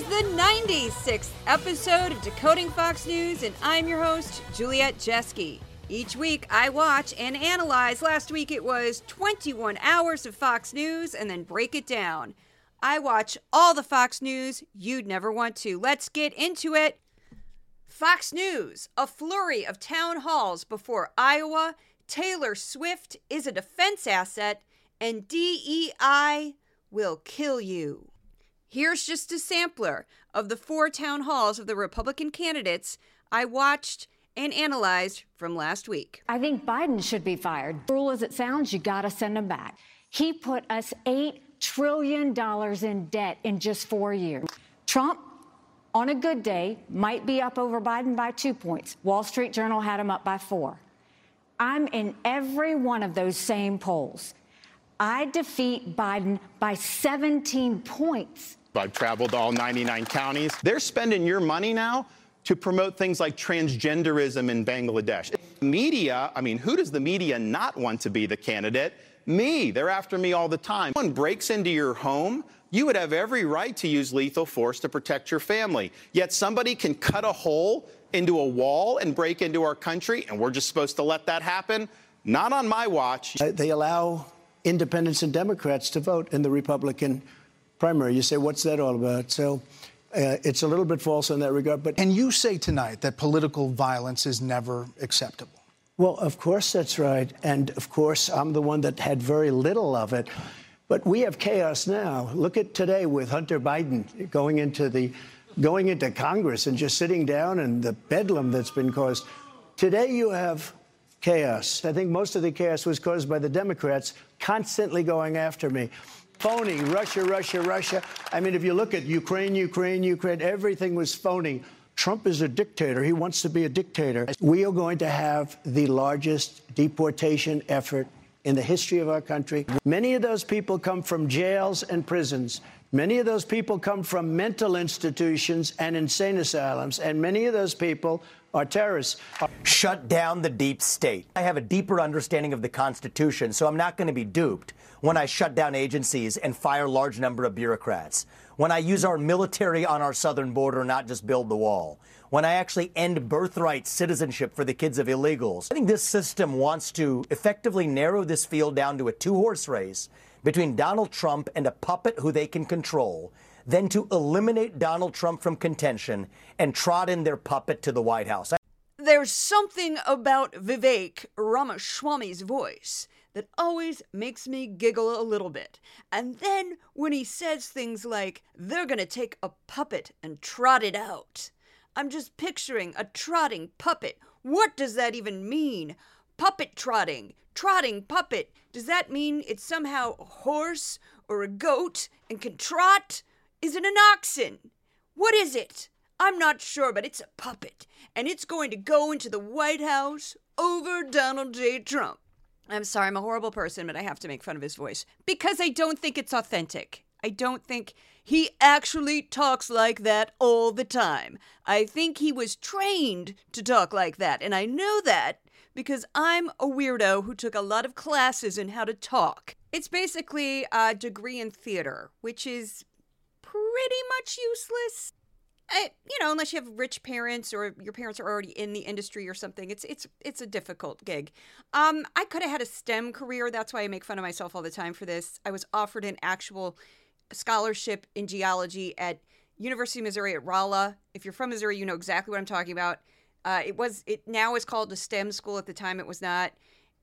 Is the 96th episode of Decoding Fox News, and I'm your host, Juliette Jeske. Each week, I watch and analyze. Last week, it was 21 hours of Fox News and then break it down. I watch all the Fox News you'd never want to. Let's get into it. Fox News, a flurry of town halls before Iowa. Taylor Swift is a defense asset, and DEI will kill you. Here's just a sampler of the four town halls of the Republican candidates I watched and analyzed from last week. I think Biden should be fired. Cruel as it sounds, you got to send him back. He put us $8 trillion in debt in just four years. Trump, on a good day, might be up over Biden by two points. Wall Street Journal had him up by four. I'm in every one of those same polls. I defeat Biden by 17 points. I've traveled to all 99 counties. They're spending your money now to promote things like transgenderism in Bangladesh. Media, I mean, who does the media not want to be the candidate? Me. They're after me all the time. When breaks into your home, you would have every right to use lethal force to protect your family. Yet somebody can cut a hole into a wall and break into our country, and we're just supposed to let that happen? Not on my watch. They allow independents and Democrats to vote in the Republican primary. You say, what's that all about? So uh, it's a little bit false in that regard. But and you say tonight that political violence is never acceptable. Well, of course that's right, and of course I'm the one that had very little of it. But we have chaos now. Look at today with Hunter Biden going into the going into Congress and just sitting down and the bedlam that's been caused. Today you have chaos. I think most of the chaos was caused by the Democrats constantly going after me phony. Russia, Russia, Russia. I mean, if you look at Ukraine, Ukraine, Ukraine, everything was phony. Trump is a dictator. He wants to be a dictator. We are going to have the largest deportation effort in the history of our country. Many of those people come from jails and prisons. Many of those people come from mental institutions and insane asylums, and many of those people are terrorists. Shut down the deep state. I have a deeper understanding of the Constitution, so I'm not going to be duped when I shut down agencies and fire large number of bureaucrats. When I use our military on our southern border, not just build the wall. When I actually end birthright citizenship for the kids of illegals. I think this system wants to effectively narrow this field down to a two horse race between Donald Trump and a puppet who they can control, then to eliminate Donald Trump from contention and trot in their puppet to the White House. There's something about Vivek Ramaswamy's voice that always makes me giggle a little bit. And then when he says things like, they're gonna take a puppet and trot it out. I'm just picturing a trotting puppet. What does that even mean? Puppet trotting, trotting puppet. Does that mean it's somehow a horse or a goat and can trot? Is it an oxen? What is it? I'm not sure, but it's a puppet, and it's going to go into the White House over Donald J. Trump. I'm sorry, I'm a horrible person, but I have to make fun of his voice because I don't think it's authentic. I don't think he actually talks like that all the time. I think he was trained to talk like that, and I know that because I'm a weirdo who took a lot of classes in how to talk. It's basically a degree in theater, which is pretty much useless. I, you know, unless you have rich parents or your parents are already in the industry or something, it's it's it's a difficult gig. Um, I could have had a STEM career. That's why I make fun of myself all the time for this. I was offered an actual scholarship in geology at University of Missouri at Rolla. If you're from Missouri, you know exactly what I'm talking about. Uh, it was it now is called a STEM school. At the time, it was not.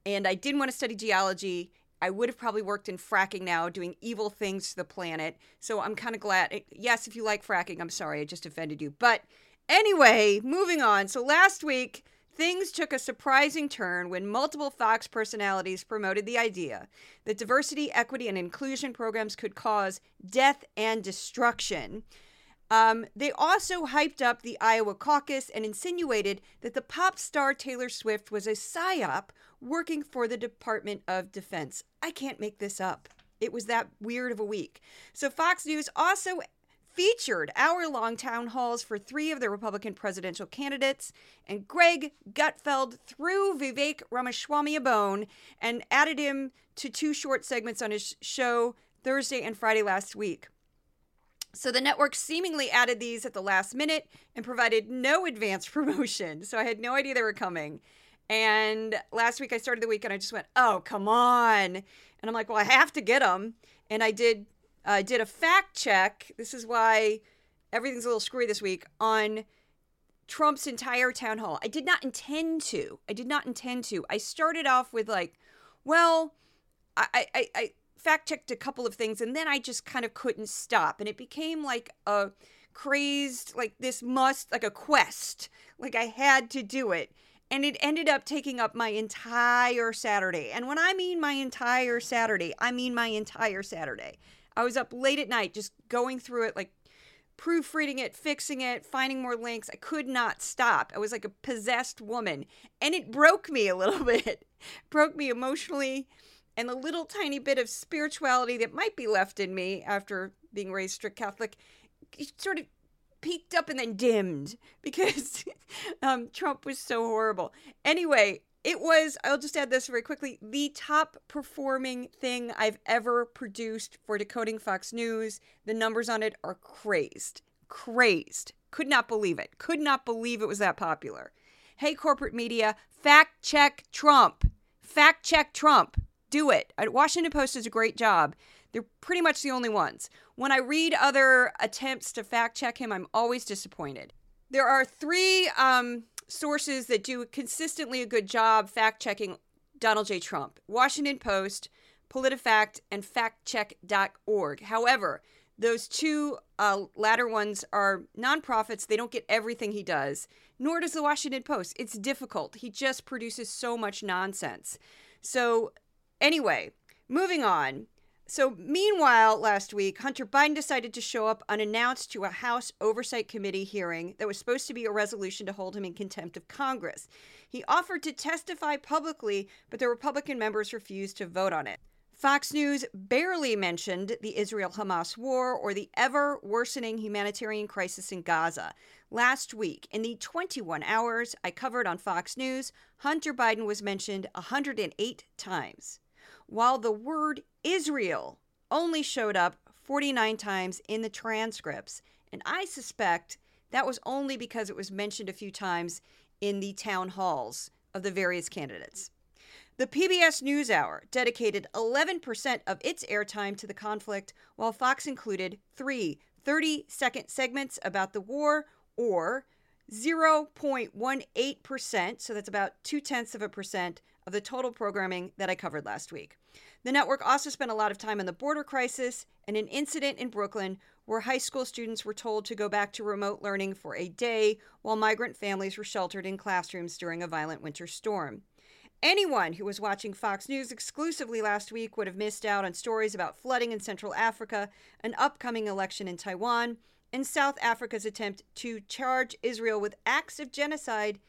And I didn't want to study geology. I would have probably worked in fracking now, doing evil things to the planet. So I'm kind of glad. Eh, yes, if you like fracking, I'm sorry, I just offended you. But anyway, moving on. So last week, things took a surprising turn when multiple Fox personalities promoted the idea that diversity, equity, and inclusion programs could cause death and destruction. Um, they also hyped up the Iowa caucus and insinuated that the pop star Taylor Swift was a psyop working for the Department of Defense. I can't make this up. It was that weird of a week. So Fox News also featured hour long town halls for three of the Republican presidential candidates, and Greg Gutfeld threw Vivek Ramaswamy a bone and added him to two short segments on his show Thursday and Friday last week. So the network seemingly added these at the last minute and provided no advance promotion. So I had no idea they were coming. And last week I started the week and I just went, "Oh, come on." And I'm like, "Well, I have to get them." And I did I uh, did a fact check. This is why everything's a little screwy this week on Trump's entire town hall. I did not intend to. I did not intend to. I started off with like, well, I I, I fact checked a couple of things and then I just kind of couldn't stop. And it became like a crazed, like this must, like a quest. Like I had to do it. And it ended up taking up my entire Saturday. And when I mean my entire Saturday, I mean my entire Saturday. I was up late at night just going through it, like proofreading it, fixing it, finding more links. I could not stop. I was like a possessed woman. And it broke me a little bit, broke me emotionally and the little tiny bit of spirituality that might be left in me after being raised strict Catholic sort of peaked up and then dimmed because um, Trump was so horrible. Anyway, it was, I'll just add this very quickly, the top performing thing I've ever produced for Decoding Fox News. The numbers on it are crazed. Crazed. Could not believe it. Could not believe it was that popular. Hey, corporate media, fact check Trump. Fact check Trump do it. Washington Post does a great job. They're pretty much the only ones. When I read other attempts to fact check him, I'm always disappointed. There are three um, sources that do consistently a good job fact checking Donald J. Trump Washington Post, PolitiFact, and factcheck.org. However, those two uh, latter ones are nonprofits. They don't get everything he does, nor does the Washington Post. It's difficult. He just produces so much nonsense. So Anyway, moving on. So, meanwhile, last week, Hunter Biden decided to show up unannounced to a House Oversight Committee hearing that was supposed to be a resolution to hold him in contempt of Congress. He offered to testify publicly, but the Republican members refused to vote on it. Fox News barely mentioned the Israel Hamas war or the ever worsening humanitarian crisis in Gaza. Last week, in the 21 hours I covered on Fox News, Hunter Biden was mentioned 108 times while the word Israel only showed up 49 times in the transcripts. And I suspect that was only because it was mentioned a few times in the town halls of the various candidates. The PBS NewsHour dedicated 11% of its airtime to the conflict, while Fox included three 30 second segments about the war, or 0.18%, so that's about two tenths of a percent of the total programming that I covered last week. The network also spent a lot of time on the border crisis and an incident in Brooklyn where high school students were told to go back to remote learning for a day while migrant families were sheltered in classrooms during a violent winter storm. Anyone who was watching Fox News exclusively last week would have missed out on stories about flooding in Central Africa, an upcoming election in Taiwan, and South Africa's attempt to charge Israel with acts of genocide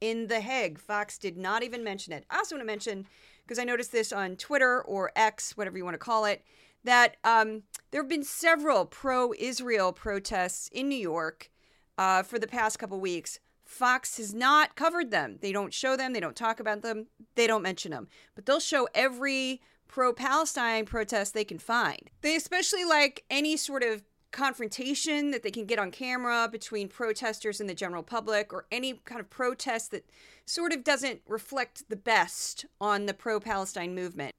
in The Hague. Fox did not even mention it. I also want to mention, because I noticed this on Twitter or X, whatever you want to call it, that um, there have been several pro Israel protests in New York uh, for the past couple weeks. Fox has not covered them. They don't show them, they don't talk about them, they don't mention them. But they'll show every pro Palestine protest they can find. They especially like any sort of confrontation that they can get on camera between protesters and the general public or any kind of protest that sort of doesn't reflect the best on the pro Palestine movement.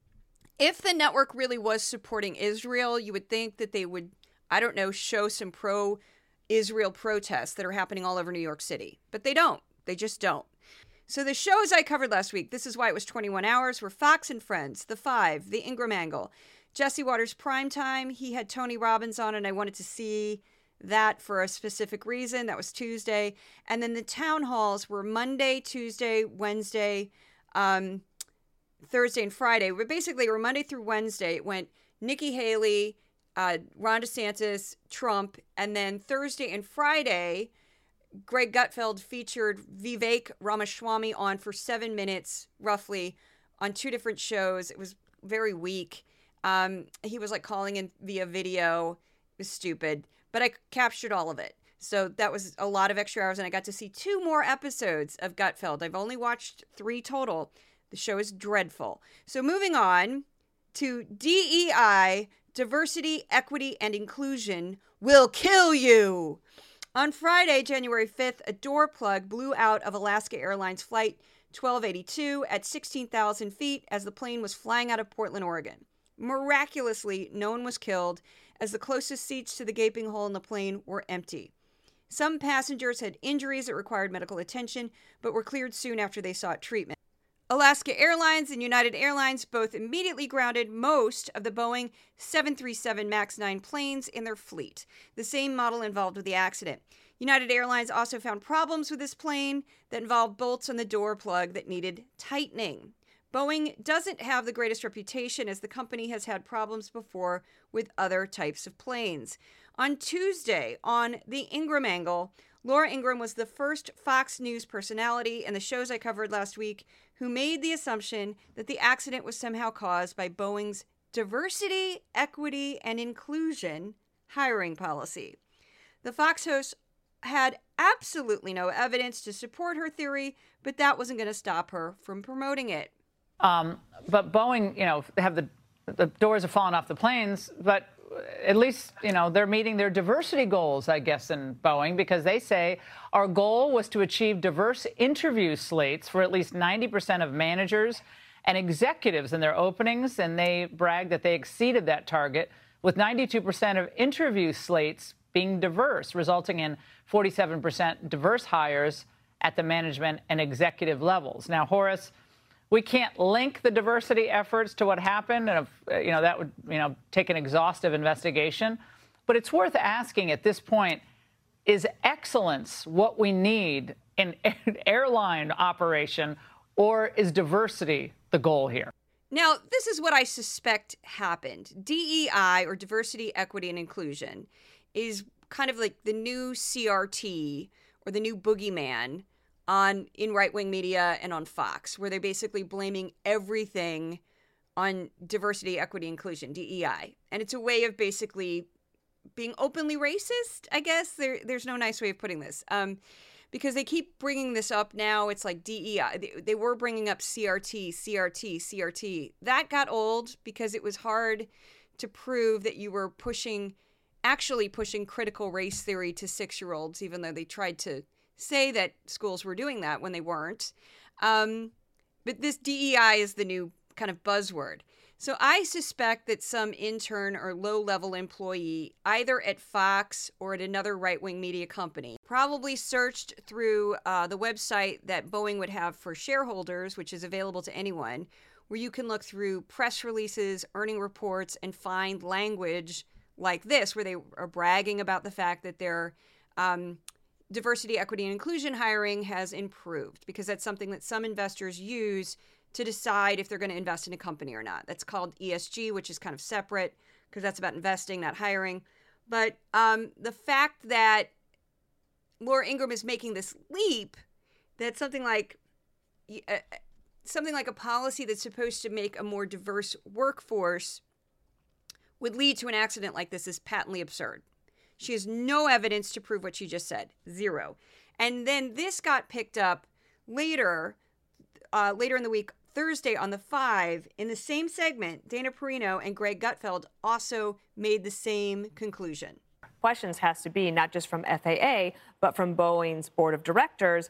If the network really was supporting Israel, you would think that they would, I don't know, show some pro Israel protests that are happening all over New York City. But they don't. They just don't. So the shows I covered last week, this is why it was 21 hours, were Fox and Friends, The Five, The Ingraham Angle, Jesse Watters Prime Time, he had Tony Robbins on, and I wanted to see that for a specific reason. That was Tuesday. And then the town halls were Monday, Tuesday, Wednesday, um, Thursday, and Friday. But basically, were Monday through Wednesday. It went Nikki Haley, uh, Ron DeSantis, Trump, and then Thursday and Friday, Greg Gutfeld featured Vivek Ramaswamy on for seven minutes, roughly, on two different shows. It was very weak. Um, he was like calling in via video. It was stupid, but I captured all of it. So that was a lot of extra hours, and I got to see two more episodes of Gutfeld. I've only watched three total. The show is dreadful. So moving on to DEI diversity, equity, and inclusion will kill you. On Friday, January 5th, a door plug blew out of Alaska Airlines Flight 1282 at 16,000 feet as the plane was flying out of Portland, Oregon. Miraculously, no one was killed as the closest seats to the gaping hole in the plane were empty. Some passengers had injuries that required medical attention, but were cleared soon after they sought treatment. Alaska Airlines and United Airlines both immediately grounded most of the Boeing 737 MAX 9 planes in their fleet, the same model involved with the accident. United Airlines also found problems with this plane that involved bolts on the door plug that needed tightening. Boeing doesn't have the greatest reputation as the company has had problems before with other types of planes. On Tuesday, on The Ingraham Angle, Laura Ingraham was the first Fox News personality in the shows I covered last week who made the assumption that the accident was somehow caused by Boeing's diversity, equity, and inclusion hiring policy. The Fox host had absolutely no evidence to support her theory, but that wasn't going to stop her from promoting it. Um, but Boeing, you know, have the the doors have fallen off the planes, but at least you know they're meeting their diversity goals, I guess, in Boeing because they say our goal was to achieve diverse interview slates for at least 90% of managers and executives in their openings, and they bragged that they exceeded that target with 92% of interview slates being diverse, resulting in 47% diverse hires at the management and executive levels. Now, Horace we can't link the diversity efforts to what happened, and if, uh, you know that would you know take an exhaustive investigation. But it's worth asking at this point: Is excellence what we need in airline operation, or is diversity the goal here? Now, this is what I suspect happened. DEI, or diversity, equity, and inclusion, is kind of like the new CRT or the new boogeyman on in right wing media and on Fox, where they're basically blaming everything on diversity, equity, inclusion, DEI, and it's a way of basically being openly racist. I guess there there's no nice way of putting this. Um, because they keep bringing this up now. It's like DEI. They, they were bringing up CRT, CRT, CRT. That got old because it was hard to prove that you were pushing, actually pushing critical race theory to six year olds, even though they tried to say that schools were doing that when they weren't. Um, but this DEI is the new kind of buzzword. So I suspect that some intern or low level employee, either at Fox or at another right wing media company, probably searched through uh, the website that Boeing would have for shareholders, which is available to anyone, where you can look through press releases, earning reports, and find language like this, where they are bragging about the fact that they're um, diversity, equity, and inclusion hiring has improved because that's something that some investors use to decide if they're going to invest in a company or not. That's called ESG, which is kind of separate because that's about investing, not hiring. But um, the fact that Laura Ingraham is making this leap, that something like uh, something like a policy that's supposed to make a more diverse workforce would lead to an accident like this is patently absurd. She has no evidence to prove what she just said. Zero. And then this got picked up later, uh, later in the week, Thursday on the Five, in the same segment. Dana Perino and Greg Gutfeld also made the same conclusion. Questions has to be not just from FAA, but from Boeing's board of directors.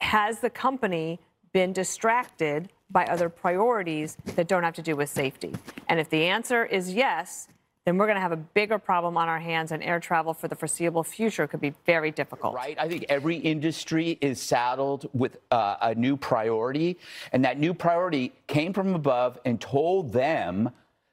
Has the company been distracted by other priorities that don't have to do with safety? And if the answer is yes, then we're going to have a bigger problem on our hands, and air travel for the foreseeable future could be very difficult. Right. I think every industry is saddled with uh, a new priority, and that new priority came from above and told them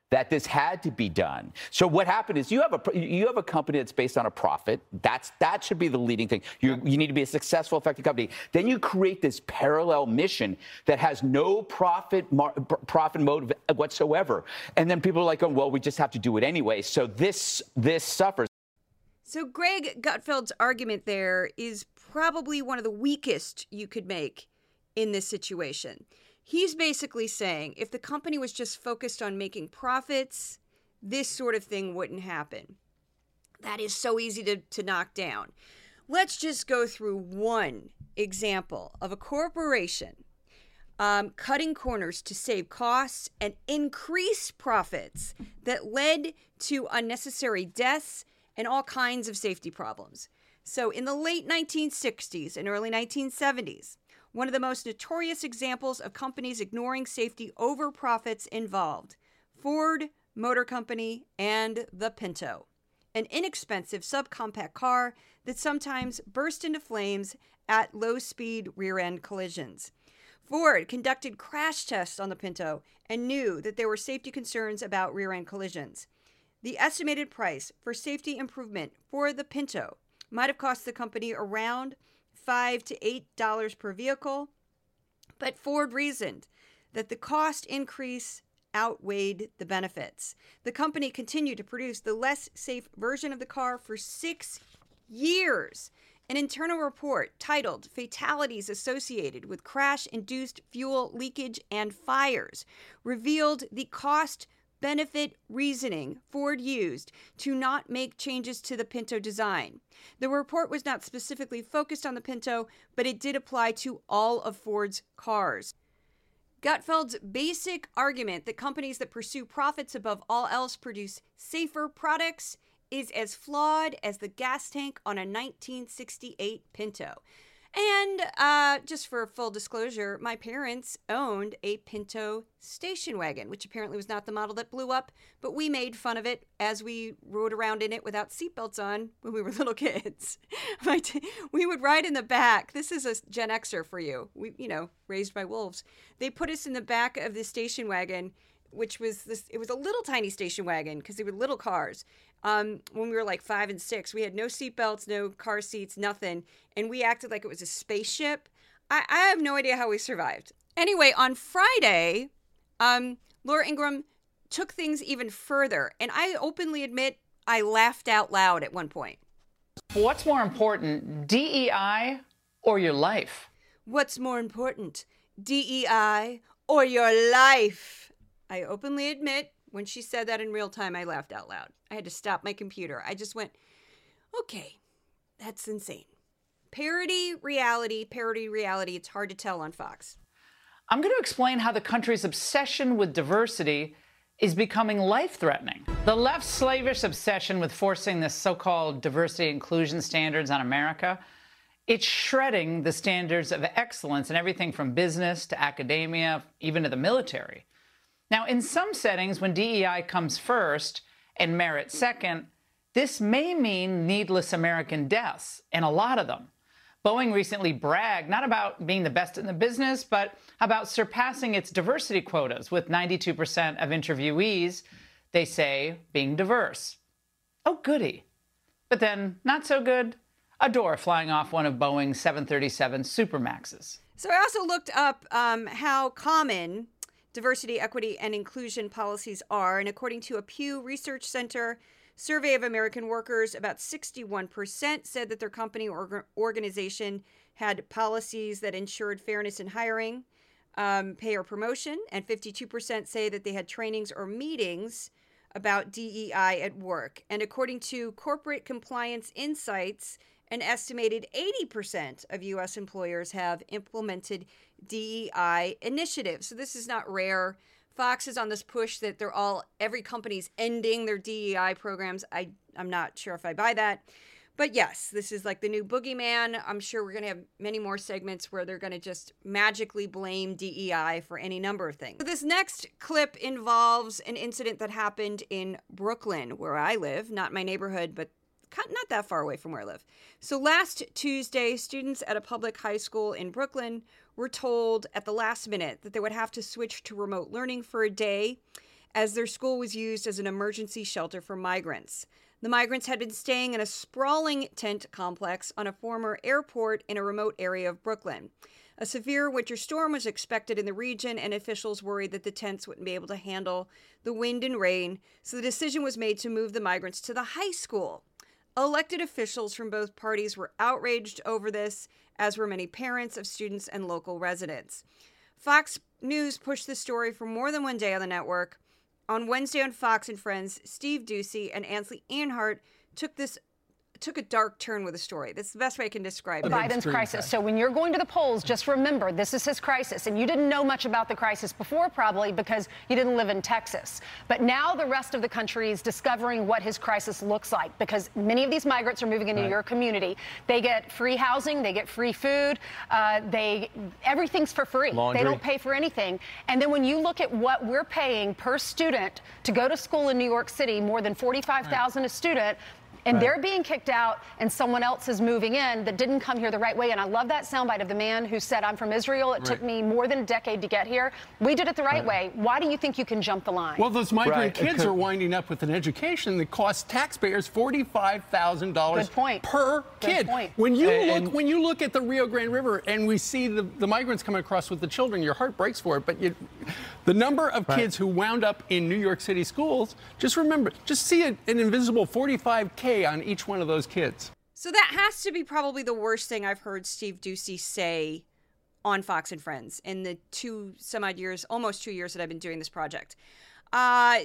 that this had to be done. So what happened is you have a you have a company that's based on a profit. That's that should be the leading thing. You you need to be a successful, effective company. Then you create this parallel mission that has no profit mar, profit motive whatsoever. And then people are like, oh, well, we just have to do it anyway. So this this suffers. So Greg Gutfeld's argument there is probably one of the weakest you could make in this situation. He's basically saying if the company was just focused on making profits, this sort of thing wouldn't happen. That is so easy to, to knock down. Let's just go through one example of a corporation um, cutting corners to save costs and increase profits that led to unnecessary deaths and all kinds of safety problems. So, in the late 1960s and early 1970s, one of the most notorious examples of companies ignoring safety over profits involved Ford Motor Company and the Pinto, an inexpensive subcompact car that sometimes burst into flames at low speed rear end collisions. Ford conducted crash tests on the Pinto and knew that there were safety concerns about rear end collisions. The estimated price for safety improvement for the Pinto might have cost the company around five to eight dollars per vehicle, but Ford reasoned that the cost increase outweighed the benefits. The company continued to produce the less safe version of the car for six years. An internal report titled Fatalities Associated with Crash Induced Fuel Leakage and Fires revealed the cost benefit reasoning Ford used to not make changes to the Pinto design. The report was not specifically focused on the Pinto, but it did apply to all of Ford's cars. Gutfeld's basic argument that companies that pursue profits above all else produce safer products is as flawed as the gas tank on a 1968 Pinto. And uh, just for full disclosure, my parents owned a Pinto station wagon, which apparently was not the model that blew up, but we made fun of it as we rode around in it without seatbelts on when we were little kids. we would ride in the back. This is a Gen Xer for you. We, you know, raised by wolves. They put us in the back of the station wagon which was this it was a little tiny station wagon because they were little cars. Um, when we were like five and six we had no seatbelts no car seats nothing and we acted like it was a spaceship. I, I have no idea how we survived. Anyway on friday um, laura ingraham took things even further and i openly admit i laughed out loud at one point. What's more important dei or your life? What's more important dei or your life I openly admit when she said that in real time, I laughed out loud. I had to stop my computer. I just went, okay, that's insane. Parody reality, parody reality. It's hard to tell on Fox. I'm going to explain how the country's obsession with diversity is becoming life threatening. The left's slavish obsession with forcing the so called diversity inclusion standards on America. It's shredding the standards of excellence in everything from business to academia, even to the military. Now, in some settings, when DEI comes first and merit second, this may mean needless American deaths, and a lot of them. Boeing recently bragged not about being the best in the business, but about surpassing its diversity quotas, with 92% of interviewees, they say, being diverse. Oh, goody. But then, not so good, a door flying off one of Boeing's 737 Supermaxes. So I also looked up um, how common diversity, equity, and inclusion policies are. And according to a Pew Research Center survey of American workers, about 61% said that their company or organization had policies that ensured fairness in hiring, um, pay, or promotion. And 52% say that they had trainings or meetings about DEI at work. And according to Corporate Compliance Insights, an estimated 80% of U.S. employers have implemented DEI initiatives. So this is not rare. Fox is on this push that they're all every company's ending their DEI programs. I I'm not sure if I buy that. But yes, this is like the new boogeyman. I'm sure we're going to have many more segments where they're going to just magically blame DEI for any number of things. So this next clip involves an incident that happened in Brooklyn, where I live, not my neighborhood, but not that far away from where I live. So last Tuesday, students at a public high school in Brooklyn were told at the last minute that they would have to switch to remote learning for a day as their school was used as an emergency shelter for migrants. The migrants had been staying in a sprawling tent complex on a former airport in a remote area of Brooklyn. A severe winter storm was expected in the region, and officials worried that the tents wouldn't be able to handle the wind and rain, so the decision was made to move the migrants to the high school. Elected officials from both parties were outraged over this, as were many parents of students and local residents. Fox News pushed the story for more than one day on the network. On Wednesday on Fox and Friends, Steve Doocy and Ainsley Earhardt took this took a dark turn with the story. That's the best way I can describe it. Biden's crisis. So when you're going to the polls, just remember this is his crisis. And you didn't know much about the crisis before, probably because you didn't live in Texas. But now the rest of the country is discovering what his crisis looks like because many of these migrants are moving into Right. your community. They get free housing, they get free food, uh, they everything's for free. Laundry. They don't pay for anything. And then when you look at what we're paying per student to go to school in New York City, more than 45,000 a student, and right. they're being kicked out and someone else is moving in that didn't come here the right way. And I love that soundbite of the man who said, I'm from Israel. It right. took me more than a decade to get here. We did it the right, right. way. Why do you think you can jump the line? Well, those migrant kids are winding up with an education that costs taxpayers $45,000 per Good kid. Point. When you and, look when you look at the Rio Grande River and we see the, the migrants coming across with the children, your heart breaks for it. But you, the number of kids who wound up in New York City schools, just remember, just see an invisible 45K on each one of those kids. So that has to be probably the worst thing I've heard Steve Doocy say on Fox and Friends in the two some odd years, almost two years that I've been doing this project. Uh,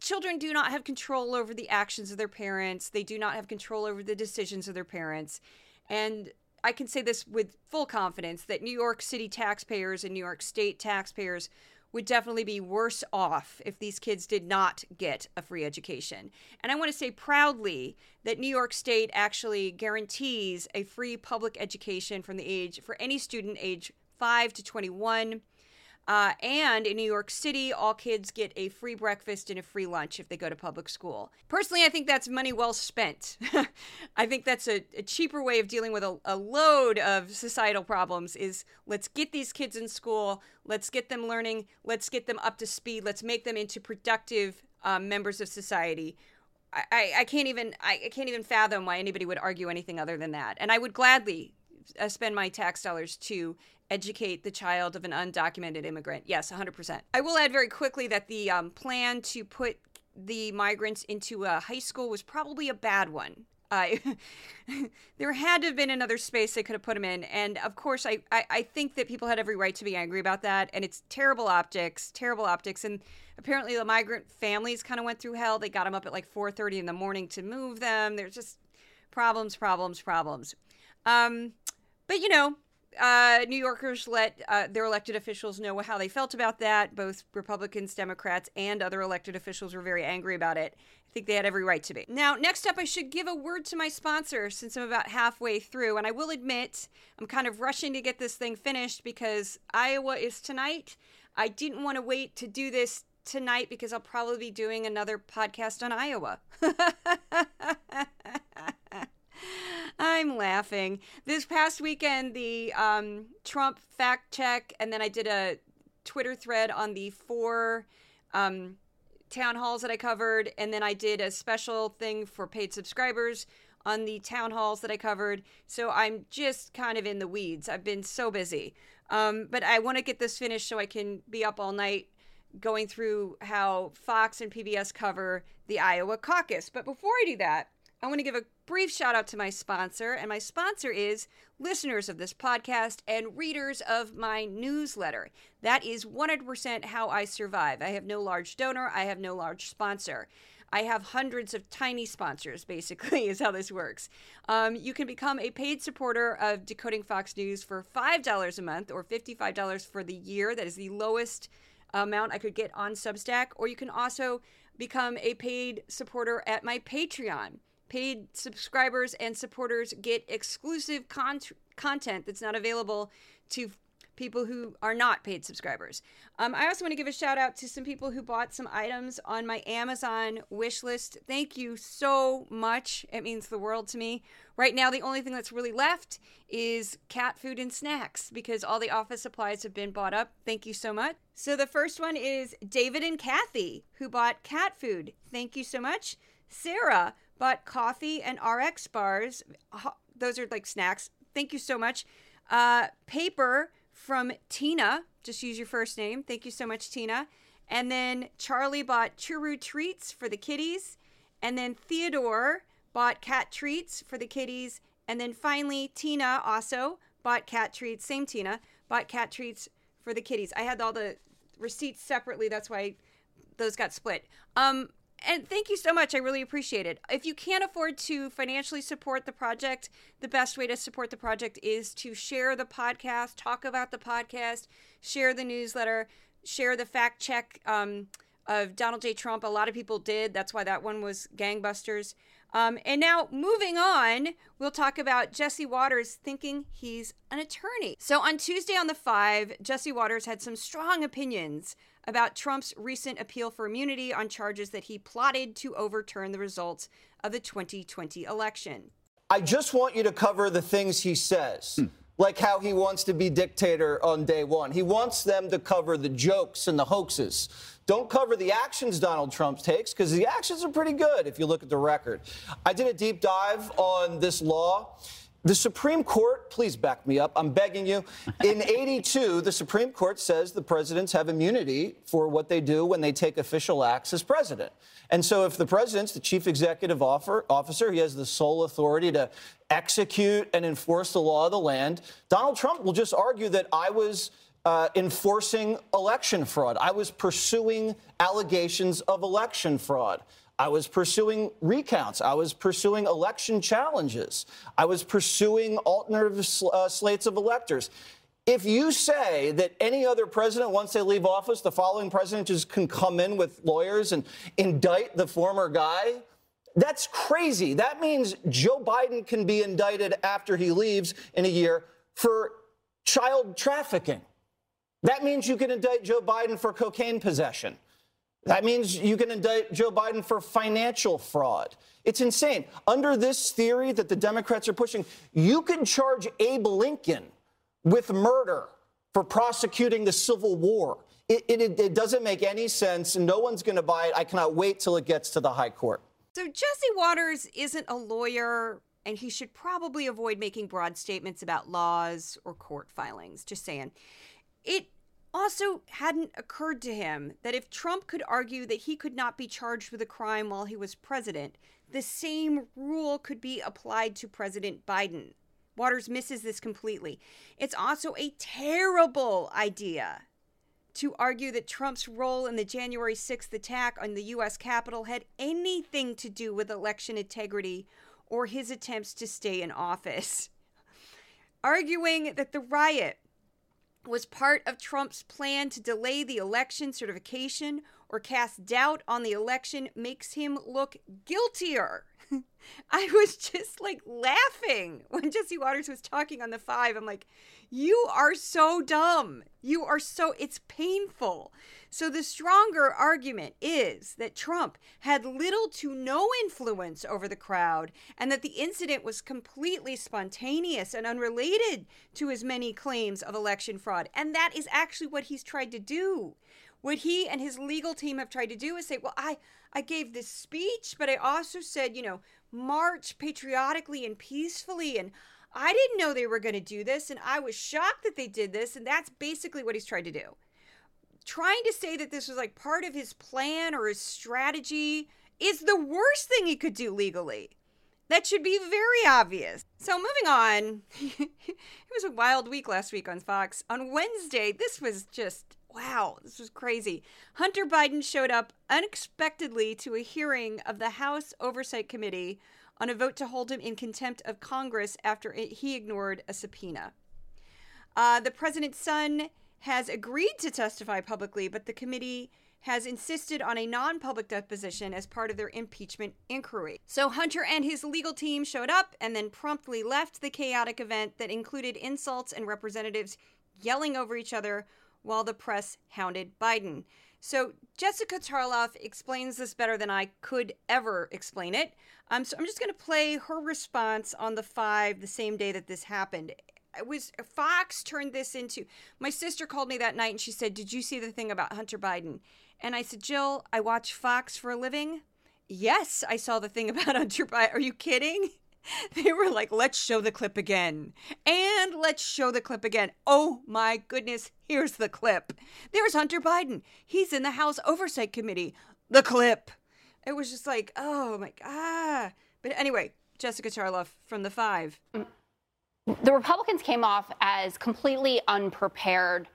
children do not have control over the actions of their parents. They do not have control over the decisions of their parents. And I can say this with full confidence that New York City taxpayers and New York State taxpayers would definitely be worse off if these kids did not get a free education. And I want to say proudly that New York State actually guarantees a free public education from the age for any student age 5 to 21. Uh, and in New York City, all kids get a free breakfast and a free lunch if they go to public school. Personally, I think that's money well spent. I think that's a, a cheaper way of dealing with a, a load of societal problems is let's get these kids in school, let's get them learning, let's get them up to speed, let's make them into productive um, members of society. I, I, I can't even I, I can't even fathom why anybody would argue anything other than that. And I would gladly uh, spend my tax dollars to educate the child of an undocumented immigrant. Yes, 100%. I will add very quickly that the um, plan to put the migrants into a high school was probably a bad one. Uh, there had to have been another space they could have put them in. And of course, I, I, I think that people had every right to be angry about that. And it's terrible optics, terrible optics. And apparently the migrant families kind of went through hell. They got them up at like 4.30 in the morning to move them. There's just problems, problems, problems. Um, but you know, uh, New Yorkers let uh, their elected officials know how they felt about that. Both Republicans, Democrats, and other elected officials were very angry about it. I think they had every right to be. Now, next up, I should give a word to my sponsor since I'm about halfway through. And I will admit, I'm kind of rushing to get this thing finished because Iowa is tonight. I didn't want to wait to do this tonight because I'll probably be doing another podcast on Iowa. I'm laughing. This past weekend, the um, Trump fact check, and then I did a Twitter thread on the four um, town halls that I covered, and then I did a special thing for paid subscribers on the town halls that I covered. So I'm just kind of in the weeds. I've been so busy. Um, but I want to get this finished so I can be up all night going through how Fox and PBS cover the Iowa caucus. But before I do that, I want to give a brief shout out to my sponsor, and my sponsor is listeners of this podcast and readers of my newsletter. That is 100% how I survive. I have no large donor, I have no large sponsor. I have hundreds of tiny sponsors, basically, is how this works. Um, you can become a paid supporter of Decoding Fox News for $5 a month or $55 for the year. That is the lowest amount I could get on Substack. Or you can also become a paid supporter at my Patreon. Paid subscribers and supporters get exclusive con- content that's not available to people who are not paid subscribers. Um, I also want to give a shout out to some people who bought some items on my Amazon wish list. Thank you so much. It means the world to me. Right now, the only thing that's really left is cat food and snacks because all the office supplies have been bought up. Thank you so much. So the first one is David and Kathy who bought cat food. Thank you so much. Sarah bought coffee and RX bars. Those are like snacks. Thank you so much. Uh, paper from Tina. Just use your first name. Thank you so much, Tina. And then Charlie bought churu treats for the kitties. And then Theodore bought cat treats for the kitties. And then finally, Tina also bought cat treats. Same Tina bought cat treats for the kitties. I had all the receipts separately. That's why those got split. Um, and thank you so much. I really appreciate it. If you can't afford to financially support the project, the best way to support the project is to share the podcast, talk about the podcast, share the newsletter, share the fact check um, of Donald J. Trump. A lot of people did. That's why that one was gangbusters. Um, and now, moving on, we'll talk about Jesse Watters thinking he's an attorney. So, on Tuesday on the Five, Jesse Watters had some strong opinions about Trump's recent appeal for immunity on charges that he plotted to overturn the results of the 2020 election. I just want you to cover the things he says. Like how he wants to be dictator on day one. He wants them to cover the jokes and the hoaxes. Don't cover the actions Donald Trump takes because the actions are pretty good if you look at the record. I did a deep dive on this law. The Supreme Court, please back me up, I'm begging you. In 82, the Supreme Court says the presidents have immunity for what they do when they take official acts as president. And so if the president's the chief executive officer, he has the sole authority to execute and enforce the law of the land. Donald Trump will just argue that I was uh, enforcing election fraud. I was pursuing allegations of election fraud. I was pursuing recounts. I was pursuing election challenges. I was pursuing alternative sl- uh, slates of electors. If you say that any other president, once they leave office, the following president just can come in with lawyers and indict the former guy, that's crazy. That means Joe Biden can be indicted after he leaves in a year for child trafficking. That means you can indict Joe Biden for cocaine possession. That means you can indict Joe Biden for financial fraud. It's insane. Under this theory that the Democrats are pushing, you can charge Abe Lincoln with murder for prosecuting the Civil War. It, it, it doesn't make any sense, no one's going to buy it. I cannot wait till it gets to the high court. So, Jesse Watters isn't a lawyer, and he should probably avoid making broad statements about laws or court filings. Just saying. It also hadn't occurred to him that if Trump could argue that he could not be charged with a crime while he was president, the same rule could be applied to President Biden. Watters misses this completely. It's also a terrible idea to argue that Trump's role in the January 6th attack on the U.S. Capitol had anything to do with election integrity or his attempts to stay in office. Arguing that the riot was part of Trump's plan to delay the election certification or cast doubt on the election makes him look guiltier. I was just like laughing when Jesse Watters was talking on the five. I'm like, you are so dumb. You are so, it's painful. So the stronger argument is that Trump had little to no influence over the crowd and that the incident was completely spontaneous and unrelated to his many claims of election fraud. And that is actually what he's tried to do. What he and his legal team have tried to do is say, well, I, I gave this speech, but I also said, you know, march patriotically and peacefully. And I didn't know they were going to do this. And I was shocked that they did this. And that's basically what he's tried to do. Trying to say that this was like part of his plan or his strategy is the worst thing he could do legally. That should be very obvious. So, moving on, it was a wild week last week on Fox. On Wednesday, this was just wow, this was crazy. Hunter Biden showed up unexpectedly to a hearing of the House Oversight Committee on a vote to hold him in contempt of Congress after it, he ignored a subpoena. Uh, the president's son has agreed to testify publicly, but the committee has insisted on a non public deposition as part of their impeachment inquiry. So Hunter and his legal team showed up and then promptly left the chaotic event that included insults and representatives yelling over each other while the press hounded Biden. So Jessica Tarloff explains this better than I could ever explain it. Um, so I'm just going to play her response on the five the same day that this happened. It was Fox turned this into. My sister called me that night and she said, "Did you see the thing about Hunter Biden?" And I said, "Jill, I watch Fox for a living." Yes, I saw the thing about Hunter Biden. Are you kidding? they were like, let's show the clip again. And let's show the clip again. Oh my goodness, here's the clip. There's Hunter Biden. He's in the House Oversight Committee. The clip. It was just like, oh my God. But anyway, Jessica Tarloff from The Five. The Republicans came off as completely unprepared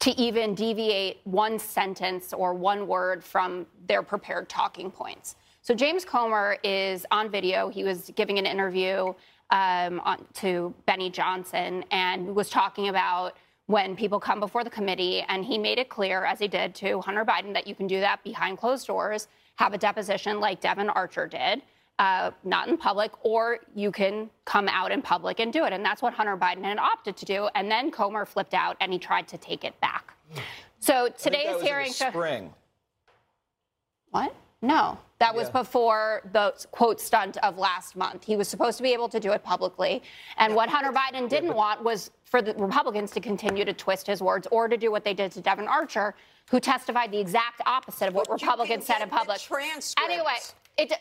to even deviate one sentence or one word from their prepared talking points. So James Comer is on video. He was giving an interview um, on, to Benny Johnson and was talking about when people come before the committee, and he made it clear, as he did to Hunter Biden, that you can do that behind closed doors, have a deposition like Devon Archer did. Uh, not in public, or you can come out in public and do it. And that's what Hunter Biden had opted to do. And then Comer flipped out and he tried to take it back. So today's hearing. spring. What? No, that was Yeah. before the quote stunt of last month. He was supposed to be able to do it publicly. And what Hunter Biden didn't want was for the Republicans to continue to twist his words or to do what they did to Devon Archer, who testified the exact opposite of what But Republicans said in public. transcripts. Anyway, it.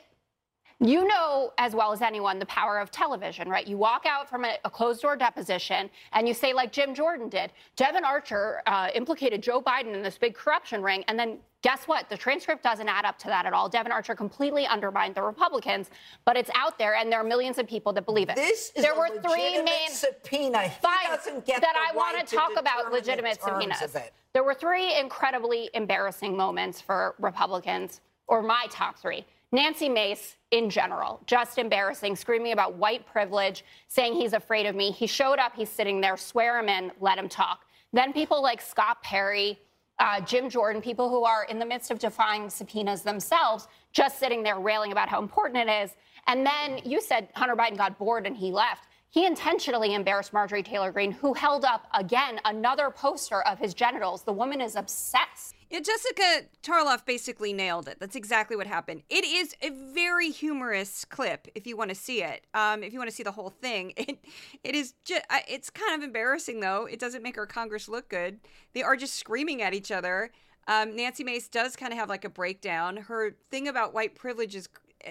You know as well as anyone the power of television, right? You walk out from a, a closed door deposition and you say, like Jim Jordan did, Devon Archer uh, implicated Joe Biden in this big corruption ring. And then guess what? The transcript doesn't add up to that at all. Devon Archer completely undermined the Republicans, but it's out there and there are millions of people that believe it. This is there were three main subpoena. Fine, that I want right to talk about legitimate subpoenas. There were three incredibly embarrassing moments for Republicans, or my top three. Nancy Mace, in general, just embarrassing, screaming about white privilege, saying he's afraid of me. He showed up, he's sitting there, swear him in, let him talk. Then people like Scott Perry, uh, Jim Jordan, people who are in the midst of defying subpoenas themselves, just sitting there railing about how important it is. And then you said Hunter Biden got bored and he left. He intentionally embarrassed Marjorie Taylor Greene, who held up again another poster of his genitals. The woman is obsessed. Yeah, Jessica Tarloff basically nailed it. That's exactly what happened. It is a very humorous clip if you want to see it. Um, if you want to see the whole thing, it it is just it's kind of embarrassing though. It doesn't make our Congress look good. They are just screaming at each other. Um, Nancy Mace does kind of have like a breakdown. Her thing about white privilege is, uh,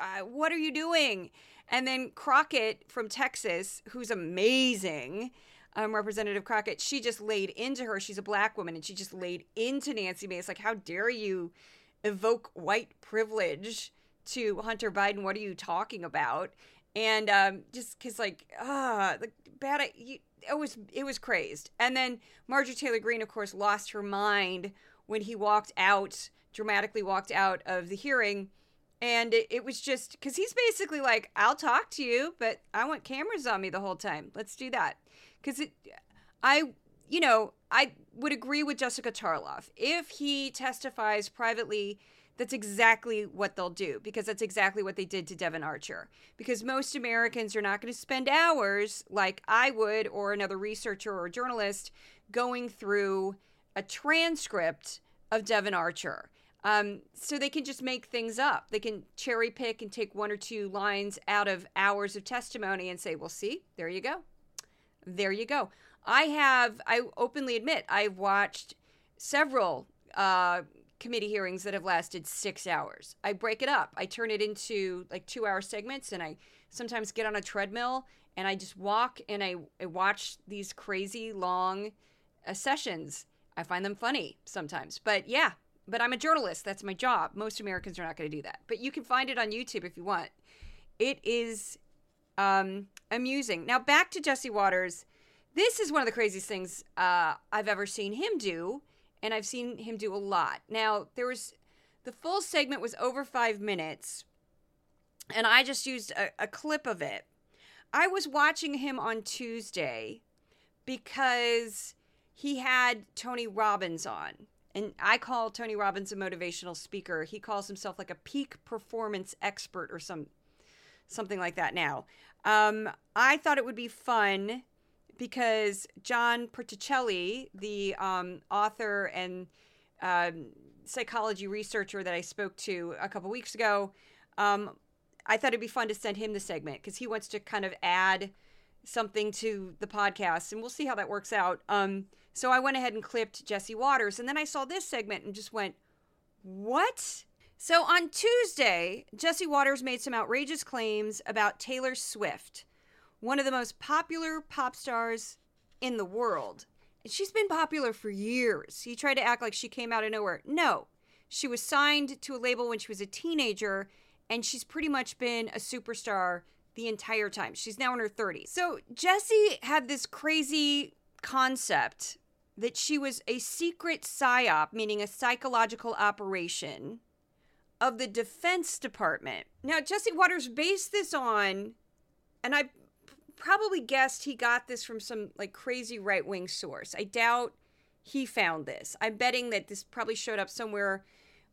uh, what are you doing? And then Crockett from Texas, who's amazing um, Representative Crockett, she just laid into her. She's a black woman, and she just laid into Nancy Mace. Like, how dare you evoke white privilege to Hunter Biden? What are you talking about? And um, just because, like, ah, the bad. You, it was it was crazed. And then Marjorie Taylor Greene, of course, lost her mind when he walked out, dramatically walked out of the hearing. And it, it was just because he's basically like, I'll talk to you, but I want cameras on me the whole time. Let's do that because it i you know i would agree with jessica tarloff if he testifies privately that's exactly what they'll do because that's exactly what they did to devon archer. Because most americans are not going to spend hours like i would or another researcher or journalist going through a transcript of devon archer. Um, so they can just make things up. They can cherry pick and take one or two lines out of hours of testimony and say, well, see, there you go there you go. I have, I openly admit, I've watched several uh, committee hearings that have lasted six hours. I break it up. I turn it into like two hour segments, and I sometimes get on a treadmill and I just walk and I, I watch these crazy long uh, sessions. I find them funny sometimes, but yeah. But I'm a journalist. That's my job. Most Americans are not going to do that. But you can find it on YouTube if you want. It is um, amusing. Now back to Jesse Watters. This is one of the craziest things uh, I've ever seen him do, and I've seen him do a lot. Now there was the full segment was over five minutes, and I just used a, a clip of it. I was watching him on Tuesday because he had Tony Robbins on. And I call Tony Robbins a motivational speaker. He calls himself like a peak performance expert or some something like that now. Um, I thought it would be fun because John Petrocelli, the um, author and um, psychology researcher that I spoke to a couple weeks ago, um, I thought it'd be fun to send him the segment because he wants to kind of add something to the podcast, and we'll see how that works out. Um, so I went ahead and clipped Jesse Watters, and then I saw this segment and just went, "What?" So on Tuesday, Jesse Watters made some outrageous claims about Taylor Swift, one of the most popular pop stars in the world. And she's been popular for years. He tried to act like she came out of nowhere. No, she was signed to a label when she was a teenager, and she's pretty much been a superstar the entire time. She's now in her 30s. So Jesse had this crazy concept that she was a secret psyop, meaning a psychological operation of the Defense Department. Now, Jesse Watters based this on, and I probably guessed he got this from some like crazy right wing source. I doubt he found this. I'm betting that this probably showed up somewhere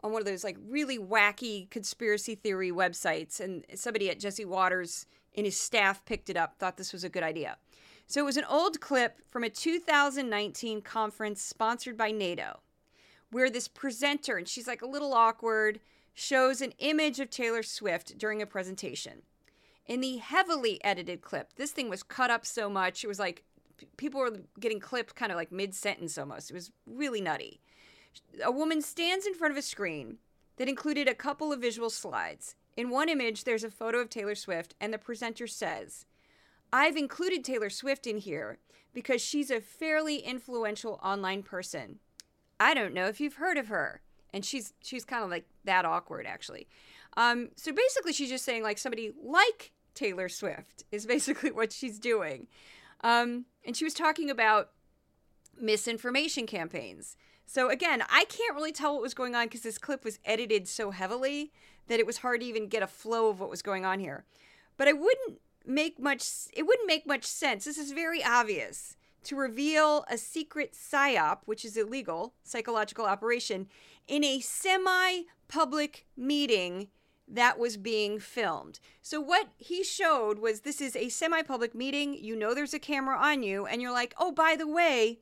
on one of those like really wacky conspiracy theory websites, and somebody at Jesse Watters and his staff picked it up, thought this was a good idea. So it was an old clip from a 2019 conference sponsored by NATO, where this presenter, and she's like a little awkward, shows an image of Taylor Swift during a presentation. In the heavily edited clip, this thing was cut up so much, it was like people were getting clipped kind of like mid sentence almost. It was really nutty. A woman stands in front of a screen that included a couple of visual slides. In one image, there's a photo of Taylor Swift, and the presenter says, I've included Taylor Swift in here because she's a fairly influential online person. I don't know if you've heard of her. And she's she's kind of like that awkward actually. Um, so basically she's just saying like somebody like Taylor Swift is basically what she's doing. Um, and she was talking about misinformation campaigns. So again, I can't really tell what was going on because this clip was edited so heavily that it was hard to even get a flow of what was going on here. But I wouldn't make much it wouldn't make much sense. This is very obvious to reveal a secret psyop, which is illegal, psychological operation, in a semi public meeting that was being filmed. So, what he showed was this is a semi public meeting. You know there's a camera on you, and you're like, oh, by the way,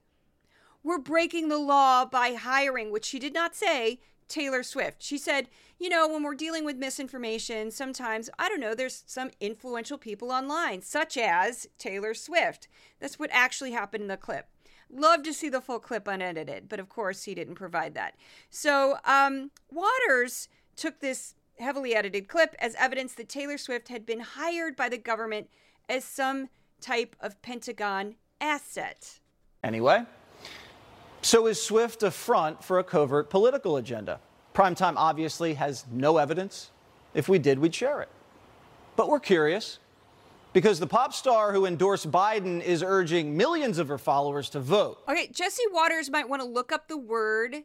we're breaking the law by hiring, which she did not say, Taylor Swift. She said, you know, when we're dealing with misinformation, sometimes, I don't know, there's some influential people online, such as Taylor Swift. That's what actually happened in the clip. Love to see the full clip unedited, but of course he didn't provide that. So um, Watters took this heavily edited clip as evidence that Taylor Swift had been hired by the government as some type of Pentagon asset. Anyway, so is Swift a front for a covert political agenda? Primetime obviously has no evidence. If we did, we'd share it. But we're curious because the pop star who endorsed Biden is urging millions of her followers to vote. Okay, Jesse Watters might want to look up the word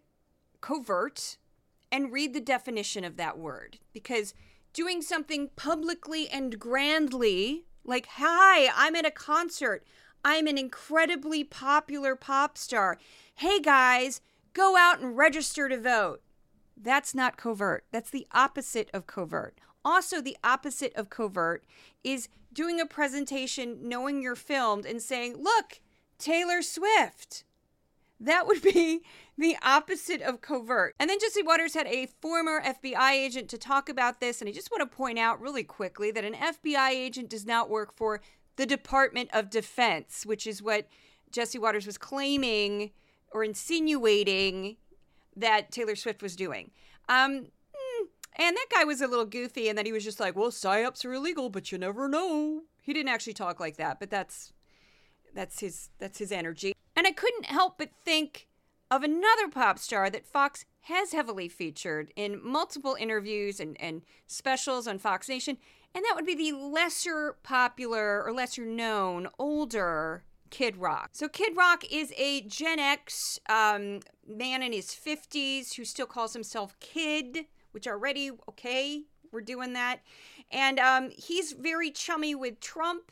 covert and read the definition of that word because doing something publicly and grandly, like, hi, I'm at a concert, I'm an incredibly popular pop star. Hey guys, go out and register to vote. That's not covert. That's the opposite of covert. Also, the opposite of covert is doing a presentation knowing you're filmed and saying, look, Taylor Swift. That would be the opposite of covert. And then Jesse Watters had a former FBI agent to talk about this. And I just want to point out really quickly that an FBI agent does not work for the Department of Defense, which is what Jesse Watters was claiming or insinuating that Taylor Swift was doing. Um, and that guy was a little goofy, and then he was just like, "Well, psyops are illegal, but you never know." He didn't actually talk like that, but that's that's his that's his energy. And I couldn't help but think of another pop star that Fox has heavily featured in multiple interviews and, and specials on Fox Nation, and that would be the lesser popular or lesser known, older Kid Rock. So, Kid Rock is a Gen X um, man in his 50s who still calls himself Kid, which already, okay, we're doing that. And um, he's very chummy with Trump.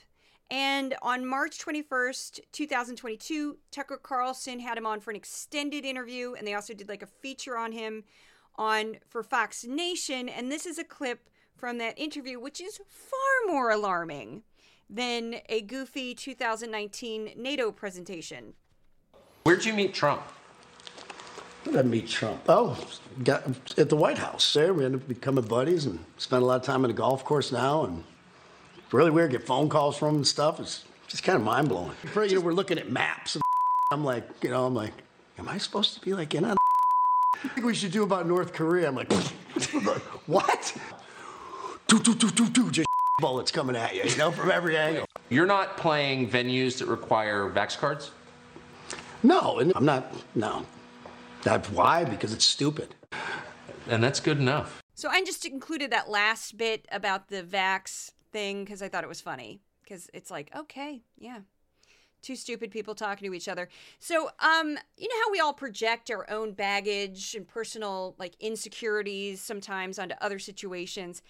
And on March 21st, 2022, Tucker Carlson had him on for an extended interview, and they also did like a feature on him on for Fox Nation. And this is a clip from that interview, which is far more alarming than a goofy 2019 NATO presentation. Where'd you meet Trump? I didn't meet Trump. Oh, got at the White House. There, we ended up becoming buddies and spend a lot of time on the golf course now. And really weird. Get phone calls from him and stuff. It's just kind of mind blowing. You know, we're looking at maps. And I'm like, you know, I'm like, am I supposed to be like in on? I think we should do about North Korea. I'm like, what? Do do do do do. Just bullets coming at you, you know, from every angle. You're not playing venues that require Vax cards? No, and I'm not, no. That's why, because it's stupid. And that's good enough. So I just included that last bit about the Vax thing because I thought it was funny. Because it's like, okay, yeah. Two stupid people talking to each other. So, um, you know how we all project our own baggage and personal like insecurities sometimes onto other situations.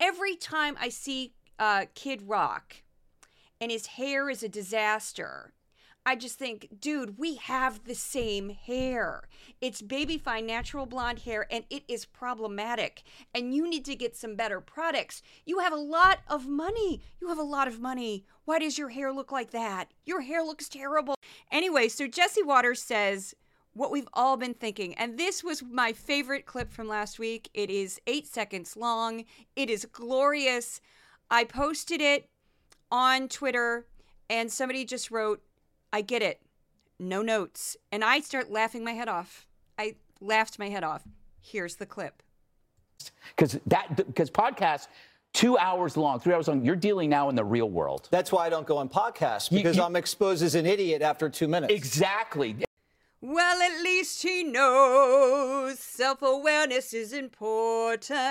Every time I see uh, Kid Rock and his hair is a disaster, I just think, dude, we have the same hair. It's baby fine natural blonde hair and it is problematic. And you need to get some better products. You have a lot of money. You have a lot of money. Why does your hair look like that? Your hair looks terrible. Anyway, so Jesse Watters says what we've all been thinking. And this was my favorite clip from last week. It is eight seconds long, it is glorious. I posted it on Twitter and somebody just wrote, I get it. No notes. And I start laughing my head off. I laughed my head off. Here's the clip. Because that because podcasts two hours long, three hours long. You're dealing now in the real world. That's why I don't go on podcasts because you- I'm exposed as an idiot after two minutes. Exactly. Well, at least he knows self awareness is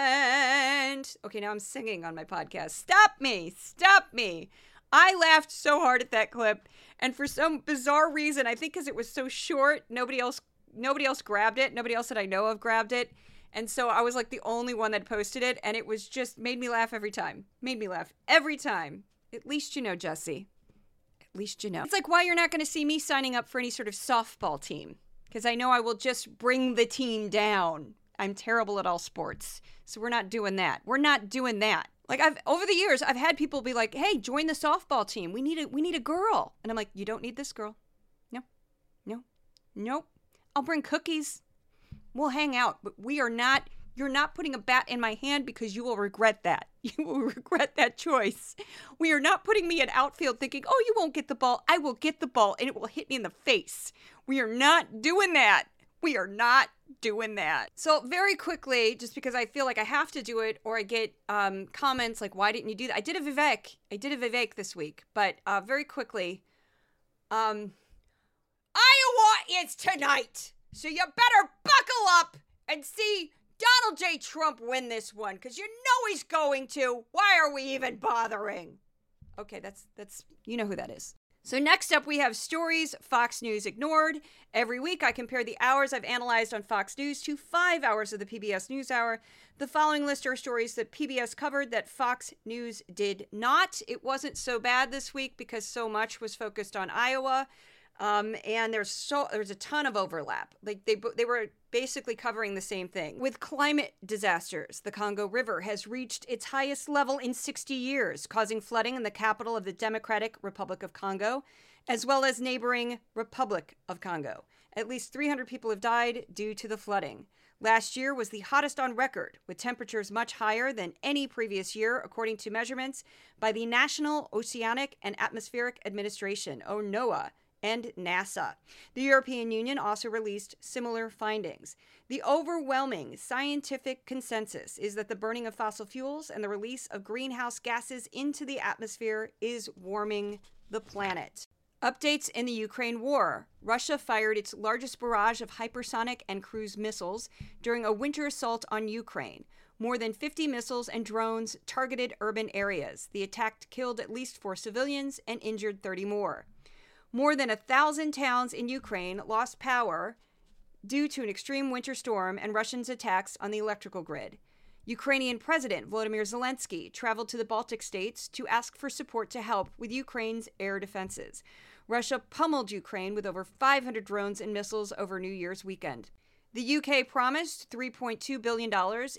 important. Okay, now I'm singing on my podcast. Stop me! Stop me! I laughed so hard at that clip, and for some bizarre reason, I think because it was so short, nobody else nobody else grabbed it. Nobody else that I know of grabbed it. And so I was like the only one that posted it, and it was just made me laugh every time. Made me laugh every time. At least you know, Jesse. At least you know. It's like why you're not going to see me signing up for any sort of softball team. Because I know I will just bring the team down. I'm terrible at all sports. So we're not doing that. We're not doing that. Like I've over the years, I've had people be like, "Hey, join the softball team. We need a we need a girl." And I'm like, "You don't need this girl. No, no, nope. I'll bring cookies. We'll hang out, but we are not. You're not putting a bat in my hand because you will regret that. You will regret that choice. We are not putting me in outfield thinking, "Oh, you won't get the ball. I will get the ball and it will hit me in the face." We are not doing that. We are not doing that. So very quickly, just because I feel like I have to do it, or I get um, comments like, "Why didn't you do that?" I did a Vivek. I did a Vivek this week, but uh, very quickly, um, Iowa is tonight, so you better buckle up and see Donald J. Trump win this one, because you know he's going to. Why are we even bothering? Okay, that's that's you know who that is. So next up we have stories Fox News ignored. Every week I compare the hours I've analyzed on Fox News to 5 hours of the PBS NewsHour. The following list are stories that PBS covered that Fox News did not. It wasn't so bad this week because so much was focused on Iowa. Um, and there's so there's a ton of overlap. Like they they were basically covering the same thing. With climate disasters, the Congo River has reached its highest level in 60 years, causing flooding in the capital of the Democratic Republic of Congo, as well as neighboring Republic of Congo. At least 300 people have died due to the flooding. Last year was the hottest on record, with temperatures much higher than any previous year, according to measurements by the National Oceanic and Atmospheric Administration, or NOAA, and NASA. The European Union also released similar findings. The overwhelming scientific consensus is that the burning of fossil fuels and the release of greenhouse gases into the atmosphere is warming the planet. Updates in the Ukraine war. Russia fired its largest barrage of hypersonic and cruise missiles during a winter assault on Ukraine. More than 50 missiles and drones targeted urban areas. The attack killed at least four civilians and injured 30 more. More than a thousand towns in Ukraine lost power due to an extreme winter storm and Russians' attacks on the electrical grid. Ukrainian President Volodymyr Zelensky traveled to the Baltic states to ask for support to help with Ukraine's air defenses. Russia pummeled Ukraine with over 500 drones and missiles over New Year's weekend. The UK promised $3.2 billion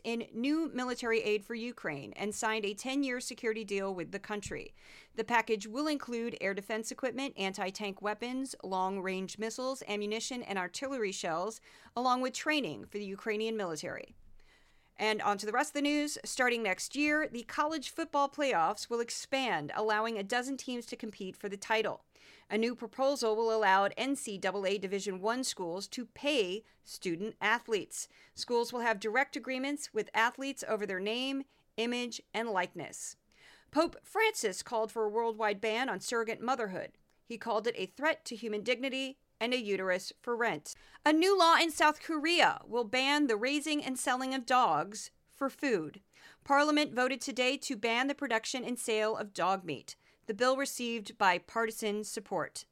in new military aid for Ukraine and signed a 10 year security deal with the country. The package will include air defense equipment, anti tank weapons, long range missiles, ammunition, and artillery shells, along with training for the Ukrainian military. And on to the rest of the news. Starting next year, the college football playoffs will expand, allowing a dozen teams to compete for the title. A new proposal will allow NCAA Division I schools to pay student athletes. Schools will have direct agreements with athletes over their name, image, and likeness. Pope Francis called for a worldwide ban on surrogate motherhood. He called it a threat to human dignity and a uterus for rent. A new law in South Korea will ban the raising and selling of dogs for food. Parliament voted today to ban the production and sale of dog meat. The bill received bipartisan support.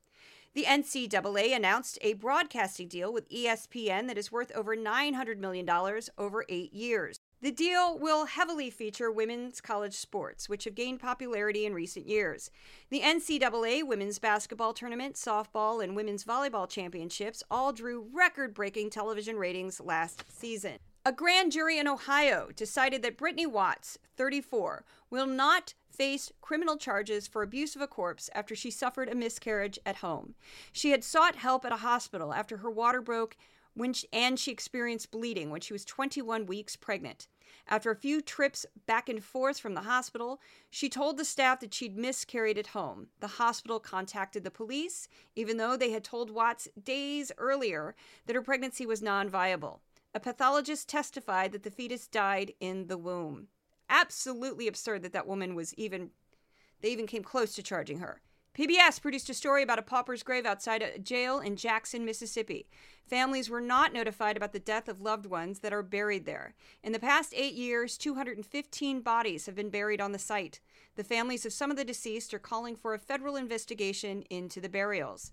The NCAA announced a broadcasting deal with ESPN that is worth over $900 million over eight years. The deal will heavily feature women's college sports, which have gained popularity in recent years. The NCAA women's basketball tournament, softball, and women's volleyball championships all drew record breaking television ratings last season. A grand jury in Ohio decided that Brittany Watts, 34, will not face criminal charges for abuse of a corpse after she suffered a miscarriage at home. She had sought help at a hospital after her water broke when she, and she experienced bleeding when she was 21 weeks pregnant. After a few trips back and forth from the hospital, she told the staff that she'd miscarried at home. The hospital contacted the police, even though they had told Watts days earlier that her pregnancy was non viable. A pathologist testified that the fetus died in the womb. Absolutely absurd that that woman was even, they even came close to charging her. PBS produced a story about a pauper's grave outside a jail in Jackson, Mississippi. Families were not notified about the death of loved ones that are buried there. In the past eight years, 215 bodies have been buried on the site. The families of some of the deceased are calling for a federal investigation into the burials.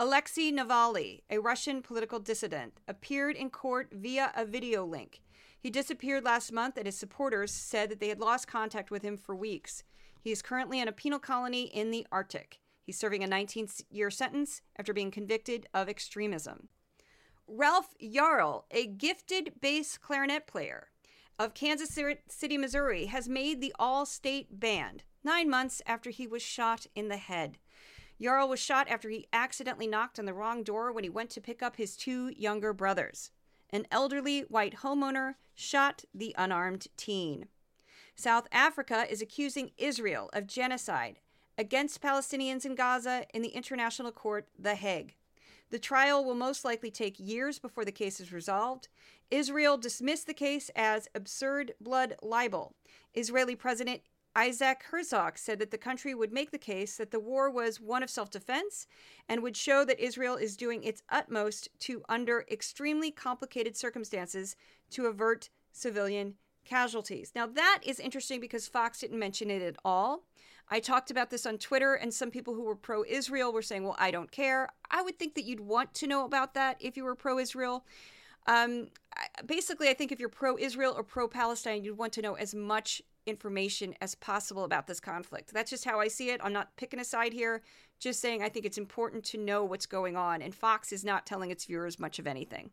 Alexei Navalny, a Russian political dissident, appeared in court via a video link. He disappeared last month, and his supporters said that they had lost contact with him for weeks. He is currently in a penal colony in the Arctic. He's serving a 19 year sentence after being convicted of extremism. Ralph Yarl, a gifted bass clarinet player of Kansas City, Missouri, has made the all state band nine months after he was shot in the head. Yarl was shot after he accidentally knocked on the wrong door when he went to pick up his two younger brothers. An elderly white homeowner shot the unarmed teen. South Africa is accusing Israel of genocide against Palestinians in Gaza in the International Court, The Hague. The trial will most likely take years before the case is resolved. Israel dismissed the case as absurd blood libel. Israeli President Isaac Herzog said that the country would make the case that the war was one of self defense and would show that Israel is doing its utmost to, under extremely complicated circumstances, to avert civilian casualties. Now, that is interesting because Fox didn't mention it at all. I talked about this on Twitter, and some people who were pro Israel were saying, Well, I don't care. I would think that you'd want to know about that if you were pro Israel. Um, basically, I think if you're pro Israel or pro Palestine, you'd want to know as much information as possible about this conflict. That's just how I see it. I'm not picking a side here, just saying I think it's important to know what's going on, and Fox is not telling its viewers much of anything.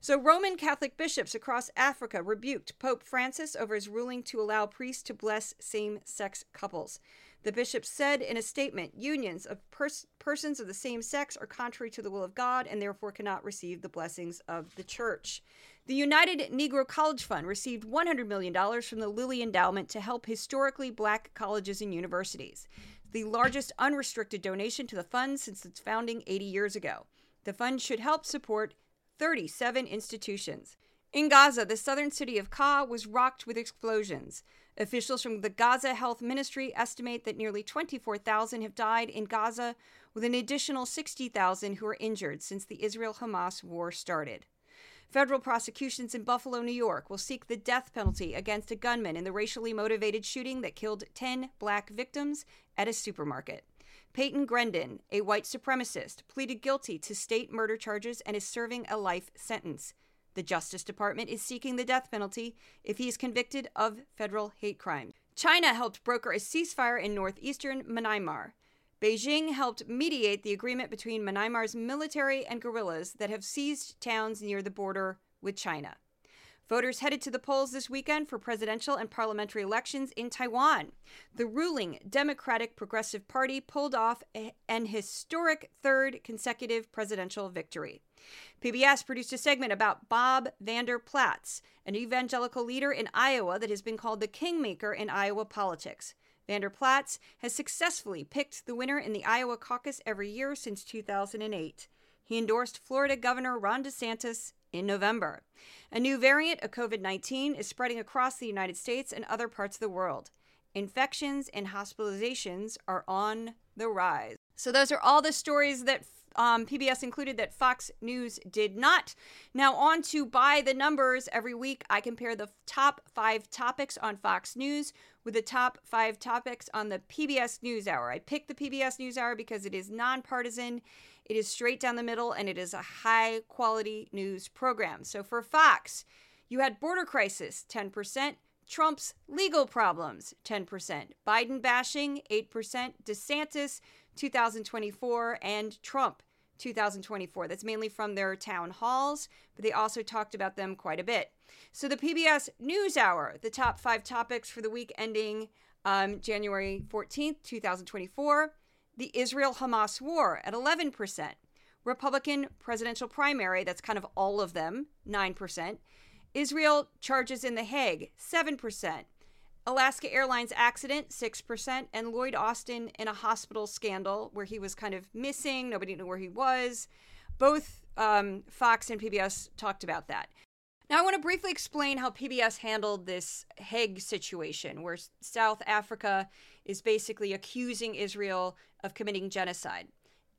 So, Roman Catholic bishops across Africa rebuked Pope Francis over his ruling to allow priests to bless same sex couples. The bishop said in a statement unions of pers- persons of the same sex are contrary to the will of God and therefore cannot receive the blessings of the church. The United Negro College Fund received $100 million from the Lilly Endowment to help historically black colleges and universities, the largest unrestricted donation to the fund since its founding 80 years ago. The fund should help support 37 institutions. In Gaza, the southern city of Ka was rocked with explosions. Officials from the Gaza Health Ministry estimate that nearly 24,000 have died in Gaza, with an additional 60,000 who are injured since the Israel Hamas war started. Federal prosecutions in Buffalo, New York will seek the death penalty against a gunman in the racially motivated shooting that killed 10 black victims at a supermarket. Payton Gendron, a white supremacist, pleaded guilty to state murder charges and is serving a life sentence. The Justice Department is seeking the death penalty if he is convicted of federal hate crime. China helped broker a ceasefire in northeastern Myanmar. Beijing helped mediate the agreement between Myanmar's military and guerrillas that have seized towns near the border with China. Voters headed to the polls this weekend for presidential and parliamentary elections in Taiwan. The ruling Democratic Progressive Party pulled off a, an historic third consecutive presidential victory. PBS produced a segment about Bob Vander Plaats, an evangelical leader in Iowa that has been called the kingmaker in Iowa politics. Vander Plaats has successfully picked the winner in the Iowa caucus every year since 2008. He endorsed Florida Governor Ron DeSantis in November. A new variant of COVID 19 is spreading across the United States and other parts of the world. Infections and hospitalizations are on the rise. So, those are all the stories that um, PBS included that Fox News did not. Now, on to By the Numbers. Every week, I compare the top five topics on Fox News with the top five topics on the PBS NewsHour. I picked the PBS NewsHour because it is nonpartisan, it is straight down the middle, and it is a high quality news program. So for Fox, you had border crisis, 10%. Trump's legal problems, 10%. Biden bashing, 8%. DeSantis, 2024. And Trump, 2024. That's mainly from their town halls, but they also talked about them quite a bit. So the PBS NewsHour, the top five topics for the week ending um, January 14th, 2024. The Israel Hamas war at 11%. Republican presidential primary, that's kind of all of them, 9%. Israel charges in The Hague, 7%. Alaska Airlines accident, 6%. And Lloyd Austin in a hospital scandal where he was kind of missing. Nobody knew where he was. Both um, Fox and PBS talked about that. Now, I want to briefly explain how PBS handled this Hague situation, where South Africa is basically accusing Israel of committing genocide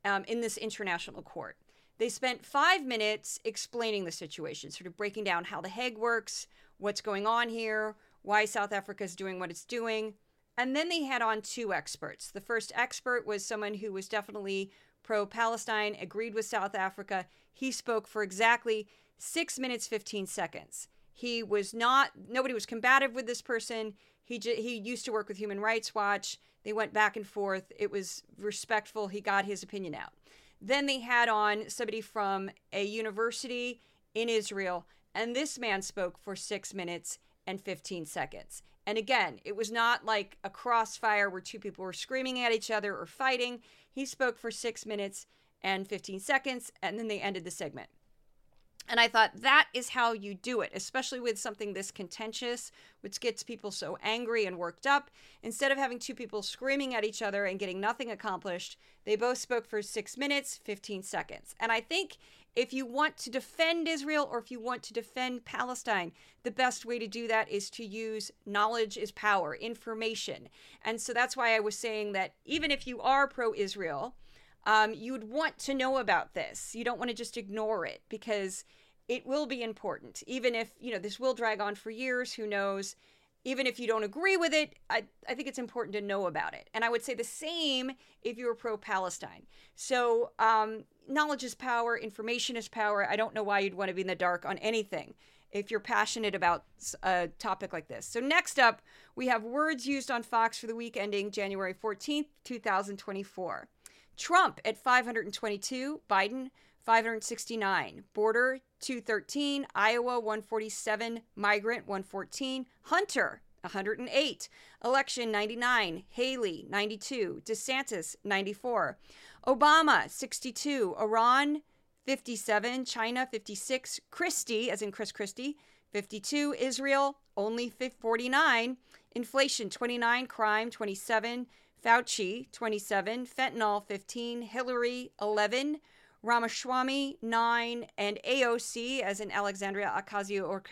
um, in this international court. They spent five minutes explaining the situation, sort of breaking down how the Hague works, what's going on here, why South Africa is doing what it's doing. And then they had on two experts. The first expert was someone who was definitely pro Palestine, agreed with South Africa. He spoke for exactly six minutes, 15 seconds. He was not, nobody was combative with this person. He, j- he used to work with Human Rights Watch. They went back and forth. It was respectful. He got his opinion out. Then they had on somebody from a university in Israel, and this man spoke for six minutes and 15 seconds. And again, it was not like a crossfire where two people were screaming at each other or fighting. He spoke for six minutes and 15 seconds, and then they ended the segment. And I thought that is how you do it, especially with something this contentious, which gets people so angry and worked up. Instead of having two people screaming at each other and getting nothing accomplished, they both spoke for six minutes, 15 seconds. And I think if you want to defend Israel or if you want to defend Palestine, the best way to do that is to use knowledge is power, information. And so that's why I was saying that even if you are pro Israel, um, you would want to know about this. You don't want to just ignore it because it will be important. Even if, you know, this will drag on for years, who knows? Even if you don't agree with it, I, I think it's important to know about it. And I would say the same if you were pro Palestine. So, um, knowledge is power, information is power. I don't know why you'd want to be in the dark on anything if you're passionate about a topic like this. So, next up, we have words used on Fox for the week ending January 14th, 2024. Trump at 522, Biden 569, border 213, Iowa 147, migrant 114, Hunter 108, election 99, Haley 92, DeSantis 94, Obama 62, Iran 57, China 56, Christie, as in Chris Christie 52, Israel only 49, inflation 29, crime 27, Fauci, 27, Fentanyl, 15, Hillary, 11, Ramaswamy, 9, and AOC, as in Alexandria Ocasio or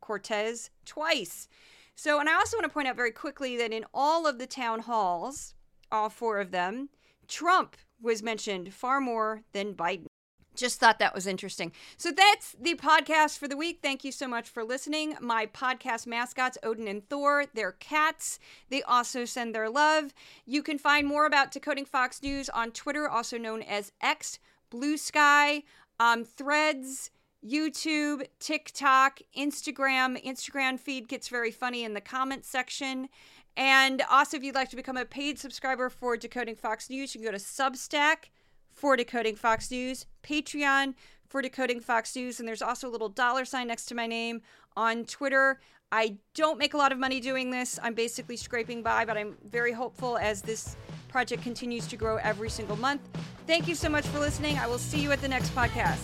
Cortez, twice. So, and I also want to point out very quickly that in all of the town halls, all four of them, Trump was mentioned far more than Biden. Just thought that was interesting. So that's the podcast for the week. Thank you so much for listening. My podcast mascots, Odin and Thor, they're cats. They also send their love. You can find more about Decoding Fox News on Twitter, also known as X, Blue Sky, um, Threads, YouTube, TikTok, Instagram. Instagram feed gets very funny in the comments section. And also, if you'd like to become a paid subscriber for Decoding Fox News, you can go to Substack for Decoding Fox News, Patreon for Decoding Fox News, and there's also a little dollar sign next to my name on Twitter. I don't make a lot of money doing this. I'm basically scraping by, but I'm very hopeful as this project continues to grow every single month. Thank you so much for listening. I will see you at the next podcast.